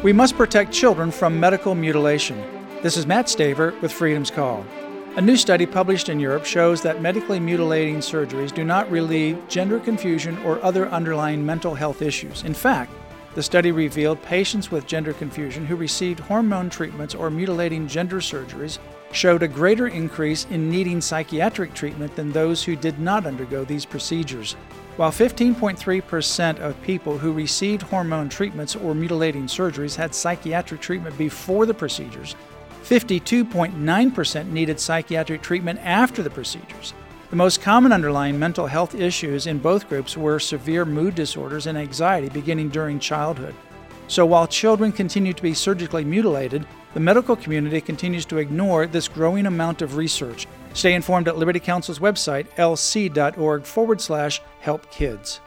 We must protect children from medical mutilation. This is Mat Staver with Freedom's Call. A new study published in Europe shows that medically mutilating surgeries do not relieve gender confusion or other underlying mental health issues. In fact, the study revealed patients with gender confusion who received hormone treatments or mutilating gender surgeries showed a greater increase in needing psychiatric treatment than those who did not undergo these procedures. While 15.3% of people who received hormone treatments or mutilating surgeries had psychiatric treatment before the procedures, 52.9% needed psychiatric treatment after the procedures. The most common underlying mental health issues in both groups were severe mood disorders and anxiety beginning during childhood. So while children continue to be surgically mutilated, the medical community continues to ignore this growing amount of research Stay informed at Liberty Counsel's website, lc.org forward slash help kids.